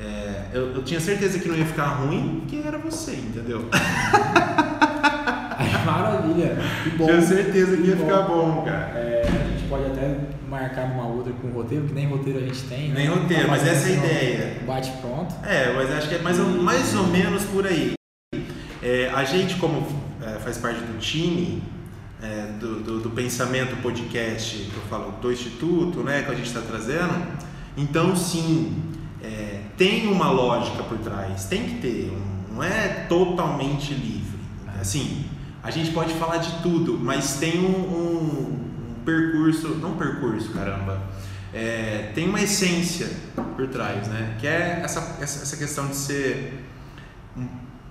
É, eu, eu, tinha certeza que não ia ficar ruim, porque era você, entendeu? Maravilha, que bom. Tinha certeza que, que ia bom. ficar bom, cara. É, a gente pode até marcar uma outra com roteiro, que nem roteiro a gente tem. Nem né? roteiro, mas essa é a ideia. Bate pronto. É, mas acho que é mais ou, mais ou menos por aí. É, a gente, como é, faz parte do time, é, do, do, do, pensamento podcast que eu falo do instituto, né, que a gente está trazendo. Então sim, é, tem uma lógica por trás, tem que ter, não é totalmente livre. Assim, a gente pode falar de tudo, mas tem um, um, um percurso, não percurso, caramba, é, tem uma essência por trás, né? Que é essa, essa, essa questão de ser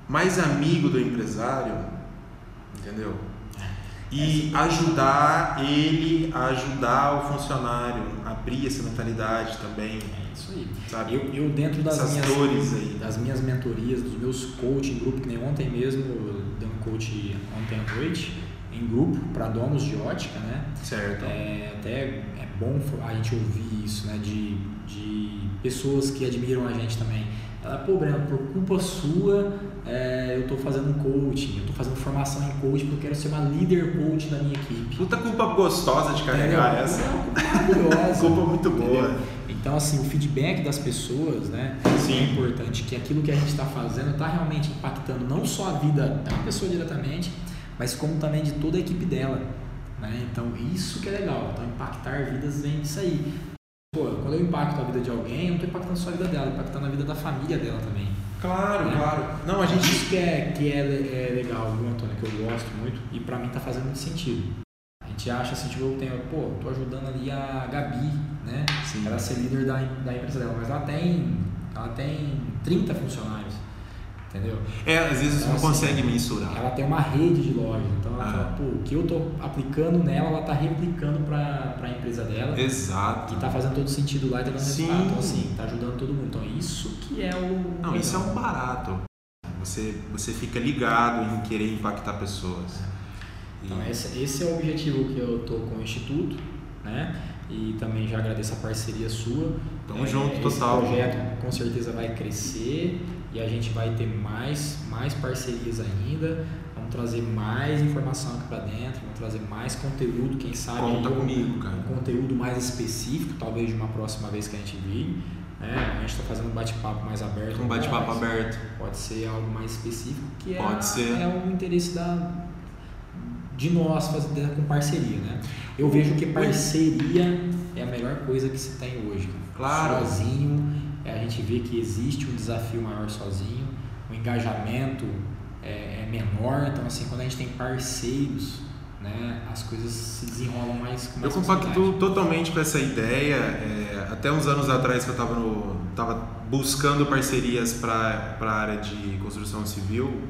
mais amigo do empresário, entendeu? e ajudar ele a ajudar o funcionário abrir essa mentalidade também. É isso aí. Sabe? Eu, eu dentro das Essas minhas, dores aí. das minhas mentorias, dos meus coaching grupo, que nem ontem mesmo, dando coach ontem à noite, em grupo, para donos de ótica, né? Certo. É, até é bom a gente ouvir isso, né? De, de pessoas que admiram a gente também. Ela, pô, Breno, por culpa sua, é, eu estou fazendo um coaching, eu estou fazendo formação em coaching porque eu quero ser uma líder coach da minha equipe. Puta culpa gostosa de carregar é, essa. É culpa muito boa. Entendeu? Então, assim, o feedback das pessoas, né? Sim. É importante que aquilo que a gente está fazendo está realmente impactando não só a vida da pessoa diretamente, mas como também de toda a equipe dela. Né? Então, isso que é legal. Então, impactar vidas vem disso aí. Pô, quando eu impacto a vida de alguém, eu não estou impactando só a vida dela, impactando a vida da família dela também. Claro, né? claro. Não, a gente. Isso que é, que é, é legal, viu, Antônio? Que eu gosto muito e pra mim tá fazendo muito sentido. A gente acha assim, tipo, eu tenho, pô, tô ajudando ali a Gabi, né? Sim. Ela ser líder da, da empresa dela, mas ela tem, ela tem 30 funcionários. Entendeu? É, às vezes Então, não assim, consegue mensurar. Ela tem uma rede de lojas, então ela Ah. fala, pô, o que eu tô aplicando nela, ela tá replicando pra, pra empresa dela. Exato. Que tá fazendo todo sentido lá e tá dando Sim. resultado. Então, assim, tá ajudando todo mundo. Então, isso que é o. Não, isso é um barato. Você, você fica ligado em querer impactar pessoas. E- Então esse, esse é o objetivo que eu tô com o Instituto, né? E também já agradeço a parceria sua. Tamo junto, esse total. projeto com certeza vai crescer e a gente vai ter mais, mais parcerias ainda. Vamos trazer mais informação aqui para dentro, vamos trazer mais conteúdo, quem sabe Conta aí, comigo, cara. um conteúdo mais específico, talvez de uma próxima vez que a gente vir. Né? A gente está fazendo um bate-papo mais aberto. Um bate-papo aberto. Pode ser algo mais específico, que é, Pode a- ser. é o interesse da, de nós fazer com parceria, né? Eu vejo que parceria é a melhor coisa que se tem hoje. Claro. Sozinho, é, a gente vê que existe um desafio maior sozinho, o engajamento é, é menor, então assim, quando a gente tem parceiros, né, as coisas se desenrolam mais com Eu mais compacto facilidade. totalmente com essa ideia. é, até uns anos atrás que eu estava tava buscando parcerias para a área de construção civil,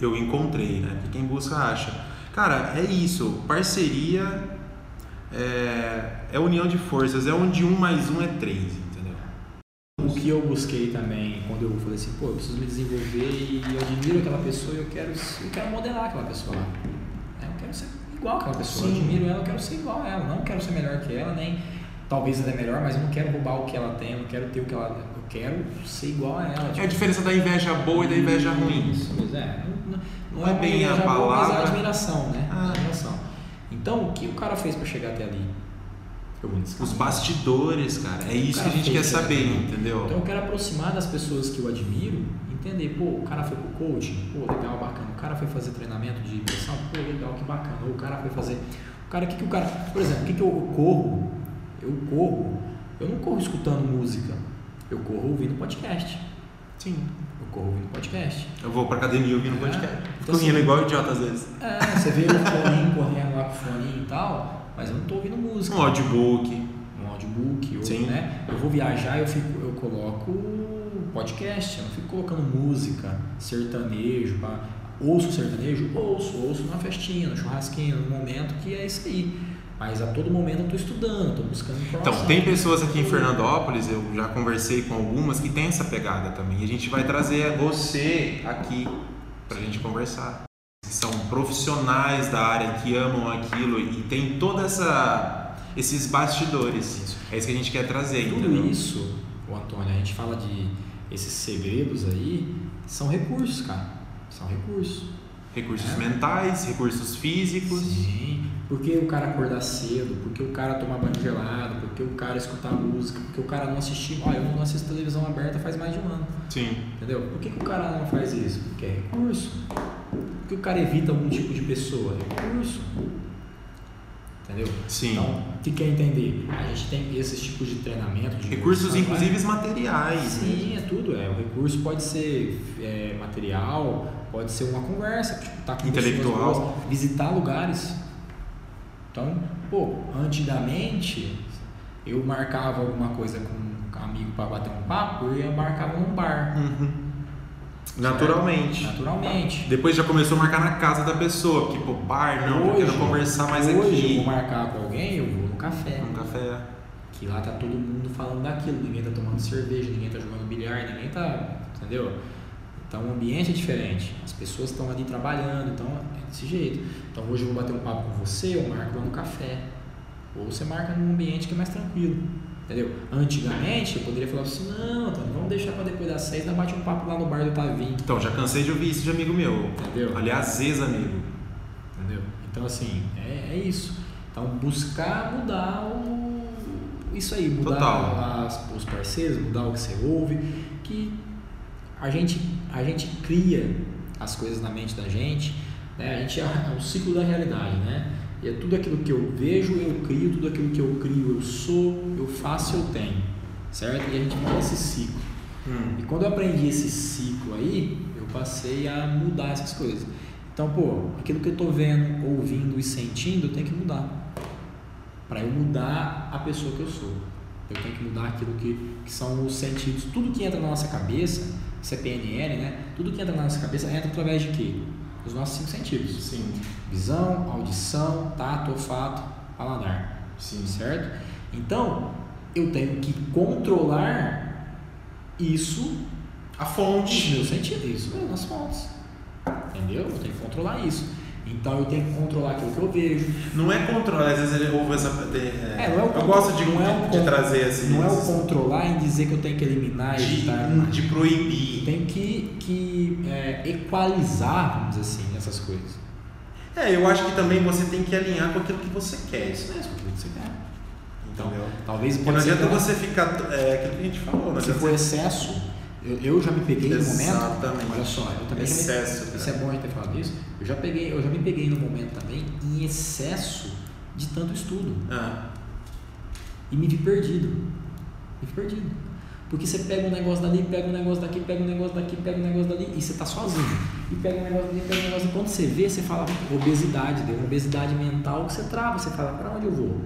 eu encontrei, né? Porque quem busca acha. Cara, é isso. Parceria é, é união de forças. É onde um mais um é três? O que eu busquei também, quando eu falei assim, pô, eu preciso me desenvolver e eu admiro aquela pessoa e eu quero, eu quero modelar aquela pessoa. né? Eu quero ser igual àquela pessoa. Eu Sim. admiro ela, eu quero ser igual a ela. Não quero ser melhor que ela, nem talvez até melhor, mas eu não quero roubar o que ela tem, eu não quero ter o que ela. Eu quero ser igual a ela. É a diferença da inveja boa e da inveja ruim. Isso, mas é. Não, não, Não é uma bem a inveja boa, Mas palavra. é admiração, né? Ah. Admiração. Então, o que o cara fez pra chegar até ali? Os bastidores, cara. É isso que a cara gente quer saber, aí. entendeu? Então eu quero aproximar das pessoas que eu admiro, entender, pô, o cara foi pro coaching, pô, legal, bacana. O cara foi fazer treinamento de impressão, pô, legal, que bacana. Ou o cara foi fazer. O cara, o que, que o cara. Por exemplo, o que, que eu corro? Eu corro, eu não corro escutando música, eu corro ouvindo podcast. Sim. Eu corro ouvindo podcast. Eu vou pra academia ouvindo É. podcast. Então, Fico rindo assim, igual idiota às vezes. É, você vê o foninho correndo lá com o foninho e tal, mas eu não tô ouvindo música. Um audiobook. um audiobook, ou, Sim. né? Eu vou viajar, eu fico, eu coloco podcast, eu não fico colocando música, sertanejo, pá. ouço sertanejo, ouço, ouço numa festinha, no churrasquinho, no momento que é isso aí. Mas a todo momento eu estou estudando, estou buscando informação. Então, tem pessoas aqui em Fernandópolis, eu já conversei com algumas que tem essa pegada também. E a gente vai trazer você aqui pra gente conversar. São profissionais da área que amam aquilo e tem toda essa esses bastidores. Isso. É isso que a gente quer trazer, Tudo entendeu? isso, o Antônio, a gente fala de esses segredos aí, são recursos, cara. São recursos. Recursos É. mentais, recursos físicos. Sim. Por que o cara acordar cedo? Por que o cara tomar banho gelado? Por que o cara escutar música? Por que o cara não assistir. Olha, eu não assisto televisão aberta faz mais de um ano. Sim. Entendeu? Por que, que o cara não faz isso? Porque é recurso. Por que o cara evita algum tipo de pessoa? Recurso. Entendeu? Sim. Então, o que quer entender? A gente tem esses tipos de treinamento. De recursos, inclusive materiais. Sim, é tudo. É. O recurso pode ser é, material, pode ser uma conversa, tipo, tá com Intelectual. boas, visitar lugares. Então, pô, antigamente eu marcava alguma coisa com um amigo para bater um papo, eu ia marcava num bar. Uhum. Naturalmente. Naturalmente. Depois já começou a marcar na casa da pessoa, porque, pô, bar não, eu quero conversar mais hoje aqui. eu vou marcar com alguém, eu vou no café. Um café. Que lá tá todo mundo falando daquilo, ninguém tá tomando cerveja, ninguém tá jogando bilhar, ninguém tá. Entendeu? Então o ambiente é diferente, as pessoas estão ali trabalhando, então é desse jeito. Então hoje eu vou bater um papo com você, eu marco lá no café. Ou você marca num ambiente que é mais tranquilo. Entendeu? Antigamente eu poderia falar assim, não, Antônio, vamos deixar para depois das seis, nós bate um papo lá no bar do Tavinho. Então, já cansei de ouvir isso de amigo meu. Entendeu? Aliás, ex-amigo. Entendeu? Então assim, é, é isso. Então buscar mudar o, isso aí, mudar as- os parceiros, mudar o que você ouve, que a gente, a gente cria as coisas na mente da gente, né? A gente é o ciclo da realidade, né? E é tudo aquilo que eu vejo, eu crio, tudo aquilo que eu crio, eu sou, eu faço, eu tenho, certo? E a gente vai nesse ciclo. Hum. E quando eu aprendi esse ciclo aí, eu passei a mudar essas coisas. Então, pô, aquilo que eu tô vendo, ouvindo e sentindo, eu tenho que mudar. Para eu mudar a pessoa que eu sou. Eu tenho que mudar aquilo que, que são os sentidos. Tudo que entra na nossa cabeça, isso é PNL, né? Tudo que entra na nossa cabeça entra através de quê? Dos nossos cinco sentidos. Sim. Visão, audição, tato, olfato, paladar Sim. certo? Então, eu tenho que controlar isso A fonte. meus sentidos, isso nas fontes. Entendeu? Eu tenho que controlar isso. Então, eu tenho que controlar aquilo que eu vejo. Não é controlar, às vezes ele ouve essa. de- É, não é o eu gosto de, não é o de, de trazer assim. Não é o controlar em dizer que eu tenho que eliminar, evitar. de, de proibir. tenho que, que é, equalizar, vamos dizer assim, essas coisas. É, eu acho que também você tem que alinhar com aquilo que você quer. É isso mesmo, aquilo que você quer. Então, Entendeu? talvez Porque não pode adianta você ficar. É aquilo que a gente falou, não Se for excesso, eu, eu já me peguei no momento. Exatamente. Olha só, eu também já me- Excesso, Isso é bom a gente ter falado isso. Eu já peguei, eu já me peguei no momento também em excesso de tanto estudo Ah, e me vi perdido. Me vi perdido. Porque você pega um negócio dali, pega um negócio daqui, pega um negócio daqui, pega um negócio dali e você tá sozinho. E pega um negócio dali, pega um negócio dali. Quando você vê, você fala obesidade, deu uma obesidade mental que você trava, você fala, pra onde eu vou?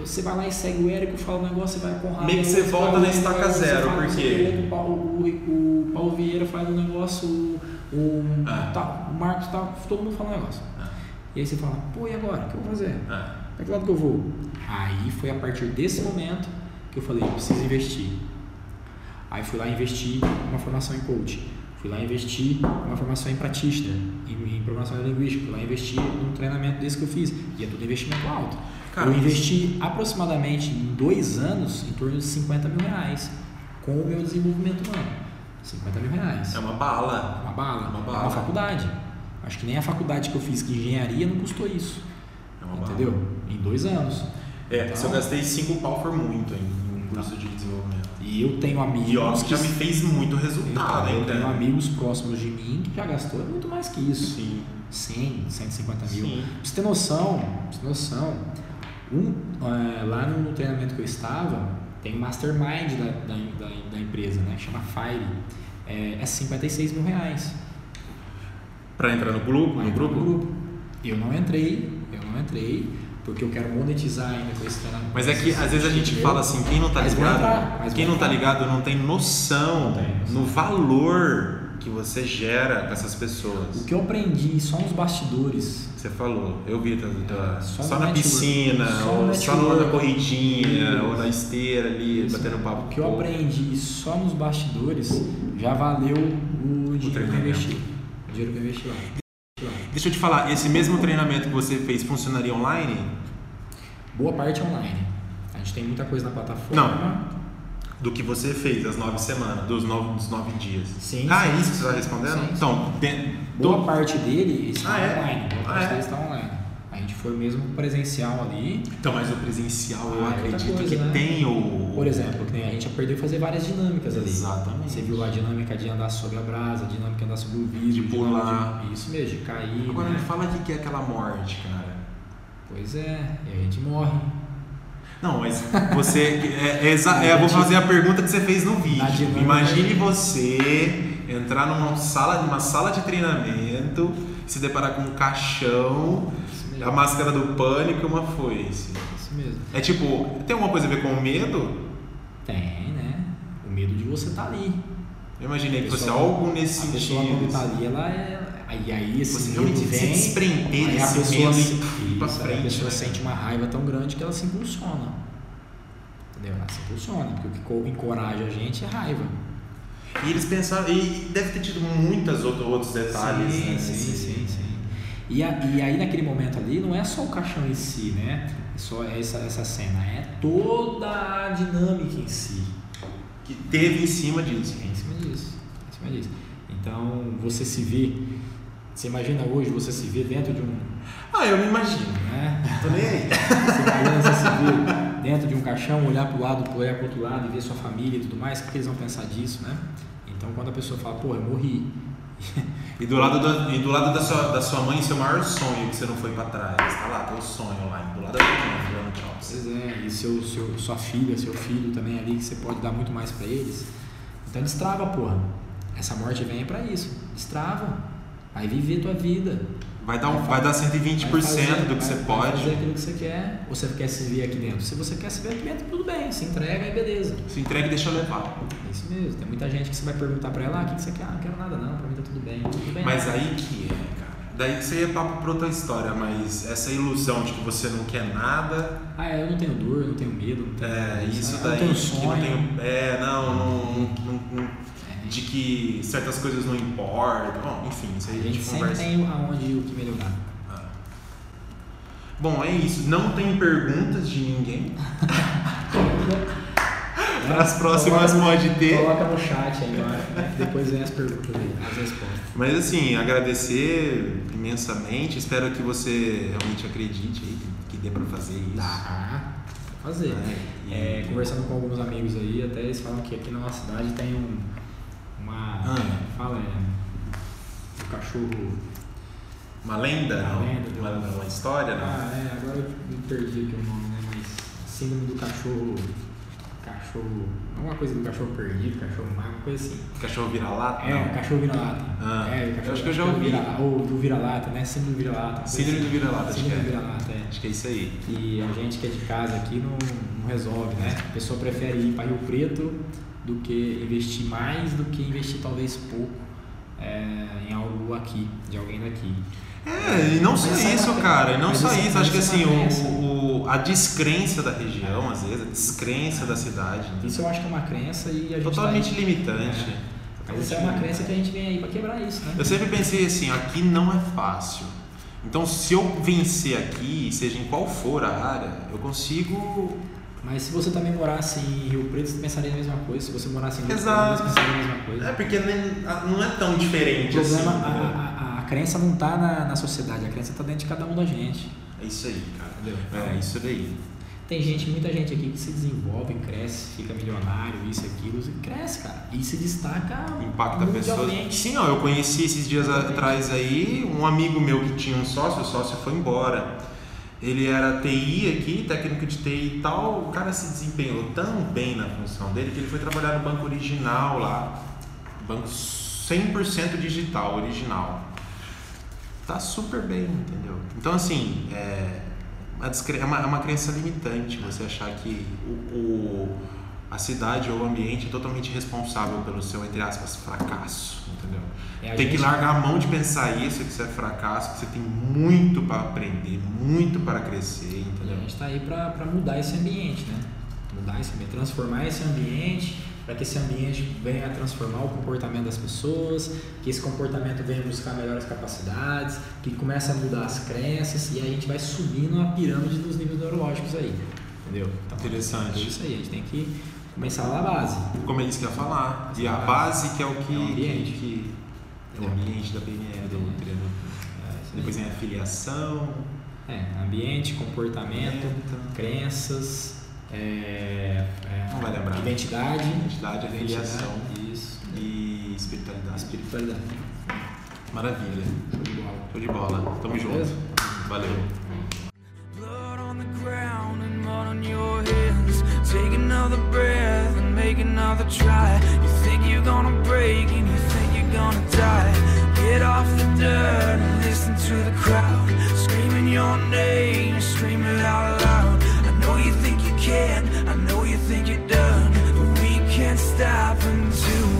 Você vai lá e segue o Érico, fala um negócio, você vai com raiva. Meio que você volta na estaca zero, você fala, por você quê? vê que O, Paulo- o, o Paulo Vieira faz um negócio, o, o, Ah. tá, o Marcos tá, todo mundo fala um negócio. Ah. E aí você fala, pô, e agora? O que eu vou fazer? ah. Pra que lado que eu vou? Aí foi a partir desse momento que eu falei, eu preciso investir. Aí fui lá investir uma formação em coach. Fui lá investir uma formação em practitioner, em, em programação linguística. Fui lá investir num treinamento desse que eu fiz. E é tudo investimento alto. Cara, eu investi aproximadamente em dois anos em torno de 50 mil reais com o meu desenvolvimento humano. 50 mil reais. É uma bala. Uma bala. Uma É bala. uma faculdade. Acho que nem a faculdade que eu fiz de engenharia não custou isso. É uma bala. Entendeu? Em dois anos. É, Então- se eu gastei 5 pau for muito em um curso de desenvolvimento. E eu tenho amigos. E ó, que já me fez muito resultado, Então, eu tenho amigos próximos de mim que já gastou muito mais que isso. Sim. 100, 150 mil. Sim. Pra você ter noção, pra você ter noção, um, é, lá no, no treinamento que eu estava, tem o mastermind da, da, da, da empresa, né? Chama Fire. É, é 56 mil reais. Pra entrar no grupo, no entrar grupo? Eu não entrei, eu não entrei, porque eu quero monetizar ainda com esse treinamento. Mas é que às vezes a gente fala assim, quem não tá Mas ligado, entrar, quem não tá ligado não tem noção Não tem noção. no valor que você gera com essas O pessoas. que eu aprendi só nos bastidores Você falou, eu vi, tá, tá- É, só só, na network. piscina, Só ou no só na corridinha, ou na esteira ali, Isso. batendo papo. O que eu aprendi só nos bastidores já valeu o dinheiro que eu investi. O dinheiro que eu investi lá. Deixa eu te falar, esse mesmo treinamento que você fez funcionaria online? Boa parte é online. A gente tem muita coisa na plataforma. Não. Do que você fez as nove semanas, dos nove, dos nove dias. Sim. Ah, sim. é isso que você está respondendo? Sim, sim. então, de- Boa parte dele está Ah, é? online. Boa Ah, parte é? dele está online. A gente foi mesmo presencial ali. Então, mas o presencial eu Ah, é outra acredito coisa, que né? tem o. Por exemplo, que nem a gente aprendeu a fazer várias dinâmicas ali. Exatamente. Você viu a dinâmica de andar sobre a brasa, a dinâmica de andar sobre o vidro, De pular. de- isso mesmo, de cair. Agora né? me fala o que é aquela morte, cara. Pois é, e a gente morre. Não, mas você. É, é é, eu vou fazer a pergunta que você fez no vídeo. Imagine você entrar numa sala, numa sala de treinamento, se deparar com um caixão. A máscara do pânico e uma foice. Isso mesmo. É tipo, tem alguma coisa a ver com o medo? Tem, né? O medo de você estar ali. Eu imaginei que fosse algo nesse A pessoa sentido. quando tá ali, ela é. Aí, aí esse Você medo vem. se desprender aí a pessoa, se, e pra isso, frente, a pessoa né? sente uma raiva tão grande que ela se impulsiona. Entendeu? Ela se impulsiona, porque o que co- encoraja a gente é raiva. E eles pensaram, e deve ter tido muitos outros, detalhes. sim, né, sim, nesse- sim, sim. E, a- e aí naquele momento ali não é só o caixão em si, né? É só essa, essa cena, é toda a dinâmica em si. Que teve em cima disso. É em cima disso. é em cima disso. Então você se vê. Você imagina hoje você se vê dentro de um. Ah, eu me imagino. Né? Tô nem aí. Você imagina você se ver dentro de um caixão, olhar para o lado, olhar para outro lado e ver sua família e tudo mais, o que que eles vão pensar disso, né? Então quando a pessoa fala, pô, eu morri. E do lado, da, e do lado da, sua, da sua mãe, seu maior sonho que você não foi pra trás. Tá lá, teu sonho lá. Do lado da tua mãe. Pois é, e seu, seu, sua filha, seu filho também ali, que você pode dar muito mais para eles. Então destrava, porra. Essa morte vem para isso. Destrava. Vai viver tua vida. Vai dar, um, vai dar 120% Vai fazer- do que vai- você vai pode. fazer aquilo que você quer. Ou você quer se ver aqui dentro? Se você quer se ver aqui dentro, tudo bem. Se entrega e beleza. Se entrega e deixa levar. É isso mesmo. Tem muita gente que você vai perguntar pra ela, ah, o que você quer? Ah, não quero nada não, pra mim tá tudo bem. Tudo bem Mas não. aí que é, cara. Daí que você ia papo pra outra história, mas essa ilusão de que você não quer nada, Ah, é, eu não tenho dor, eu não tenho medo, não tenho é isso eu daí não tenho que sonho. não tem. É, não, não, não- não- de que certas coisas não importam. Bom, enfim, isso aí A gente sempre conversa. tem aonde o que melhorar. Ah. Bom, é isso. Não tem perguntas de ninguém. Para as próximas Coloca- pode ter. Coloca no chat aí, né? depois vem as perguntas aí, as respostas. Mas assim, agradecer imensamente. Espero que você realmente acredite aí que, que dê para fazer isso. Dá pra fazer. É, e- É, conversando com alguns amigos aí, até eles falam que aqui na nossa cidade tem um, uma. Ah. Fala, é. Um cachorro. Uma lenda? Uma lenda, uma, do- uma história? Não? Ah, é, agora eu me perdi aqui o nome, né? Mas síndrome do cachorro. Cachorro. Alguma coisa do cachorro perdido, cachorro uma coisa assim. Cachorro vira-lata? É, Não. cachorro vira-lata. Ah, é, eu cachorro, acho que eu já ouvi. vira- ou do vira-lata, né? Síndrome do vira-lata. uma Síndrome do assim. vira-lata, acho que Síndrome do é. vira-lata, é. Acho que é isso aí. E a gente que é de casa aqui não, não resolve, né? A pessoa prefere ir para Rio Preto do que investir mais do que investir talvez pouco é, em algo aqui, de alguém daqui. É, e não só Mas isso é isso, uma- cara, e não só isso- isso, acho que isso assim, é o, o- a descrença da região, às vezes, a descrença da cidade, né? Isso eu acho que é uma crença e a gente totalmente tá aí- limitante. É. Mas isso é uma crença que a gente vem aí para quebrar isso, né? Eu sempre pensei assim, aqui não é fácil. Então, se eu vencer aqui, seja em qual for a área, eu consigo. Mas se você também morasse em Rio Preto, você pensaria a mesma coisa. Se você morasse em Rio. Preto, você pensaria a mesma coisa. É porque nem- não é tão O diferente problema, assim. a, entendeu? a, a, crença não tá na, na sociedade, a crença tá dentro de cada um da gente. É isso aí, cara. Entendeu? É isso daí. Tem gente, muita gente aqui que se desenvolve, cresce, fica milionário, isso e aquilo, e cresce, cara. E se destaca Impacta pessoas. Sim, ó, eu conheci esses dias atrás aí um amigo meu que tinha um sócio, o sócio foi embora. Ele era TI aqui, técnico de TI e tal. O cara se desempenhou tão bem na função dele que ele foi trabalhar no banco original lá. Banco 100% digital, original. Tá super bem, entendeu? Então, assim, é, é uma, é uma crença limitante você achar que o, o- a cidade ou o ambiente é totalmente responsável pelo seu, entre aspas, fracasso, entendeu? É, tem que gente- largar a mão de pensar isso, que isso é fracasso, que você tem muito para aprender, muito para crescer, E a entendeu? gente tá aí pra mudar esse ambiente, né? Mudar esse ambiente, transformar esse ambiente para que esse ambiente venha a transformar o comportamento das pessoas, que esse comportamento venha buscar melhores capacidades, que comece a mudar as crenças e aí a gente vai subindo a pirâmide dos níveis neurológicos aí. Entendeu? Então, Interessante. É isso aí, a gente tem que começar lá na base. Como é isso que ia falar. E a base que é o que. É o ambiente. Que, é o ambiente da PNL, do treino. É, depois vem a filiação. É, ambiente, comportamento, crenças, é, é, Não vai lembrar. identidade. Identidade, afiliação Isso. e espiritualidade. Espiritualidade. Maravilha. Show de bola. Show de bola. Tamo junto. Valeu. Blood on the ground and mud on your hands. Take another breath and make another try. You think you're gonna break and you think you're gonna die. Get off the dirt and listen to the crowd. Screaming your name, scream it out loud. I know you think you can, I know you think you're done. But we can't stop until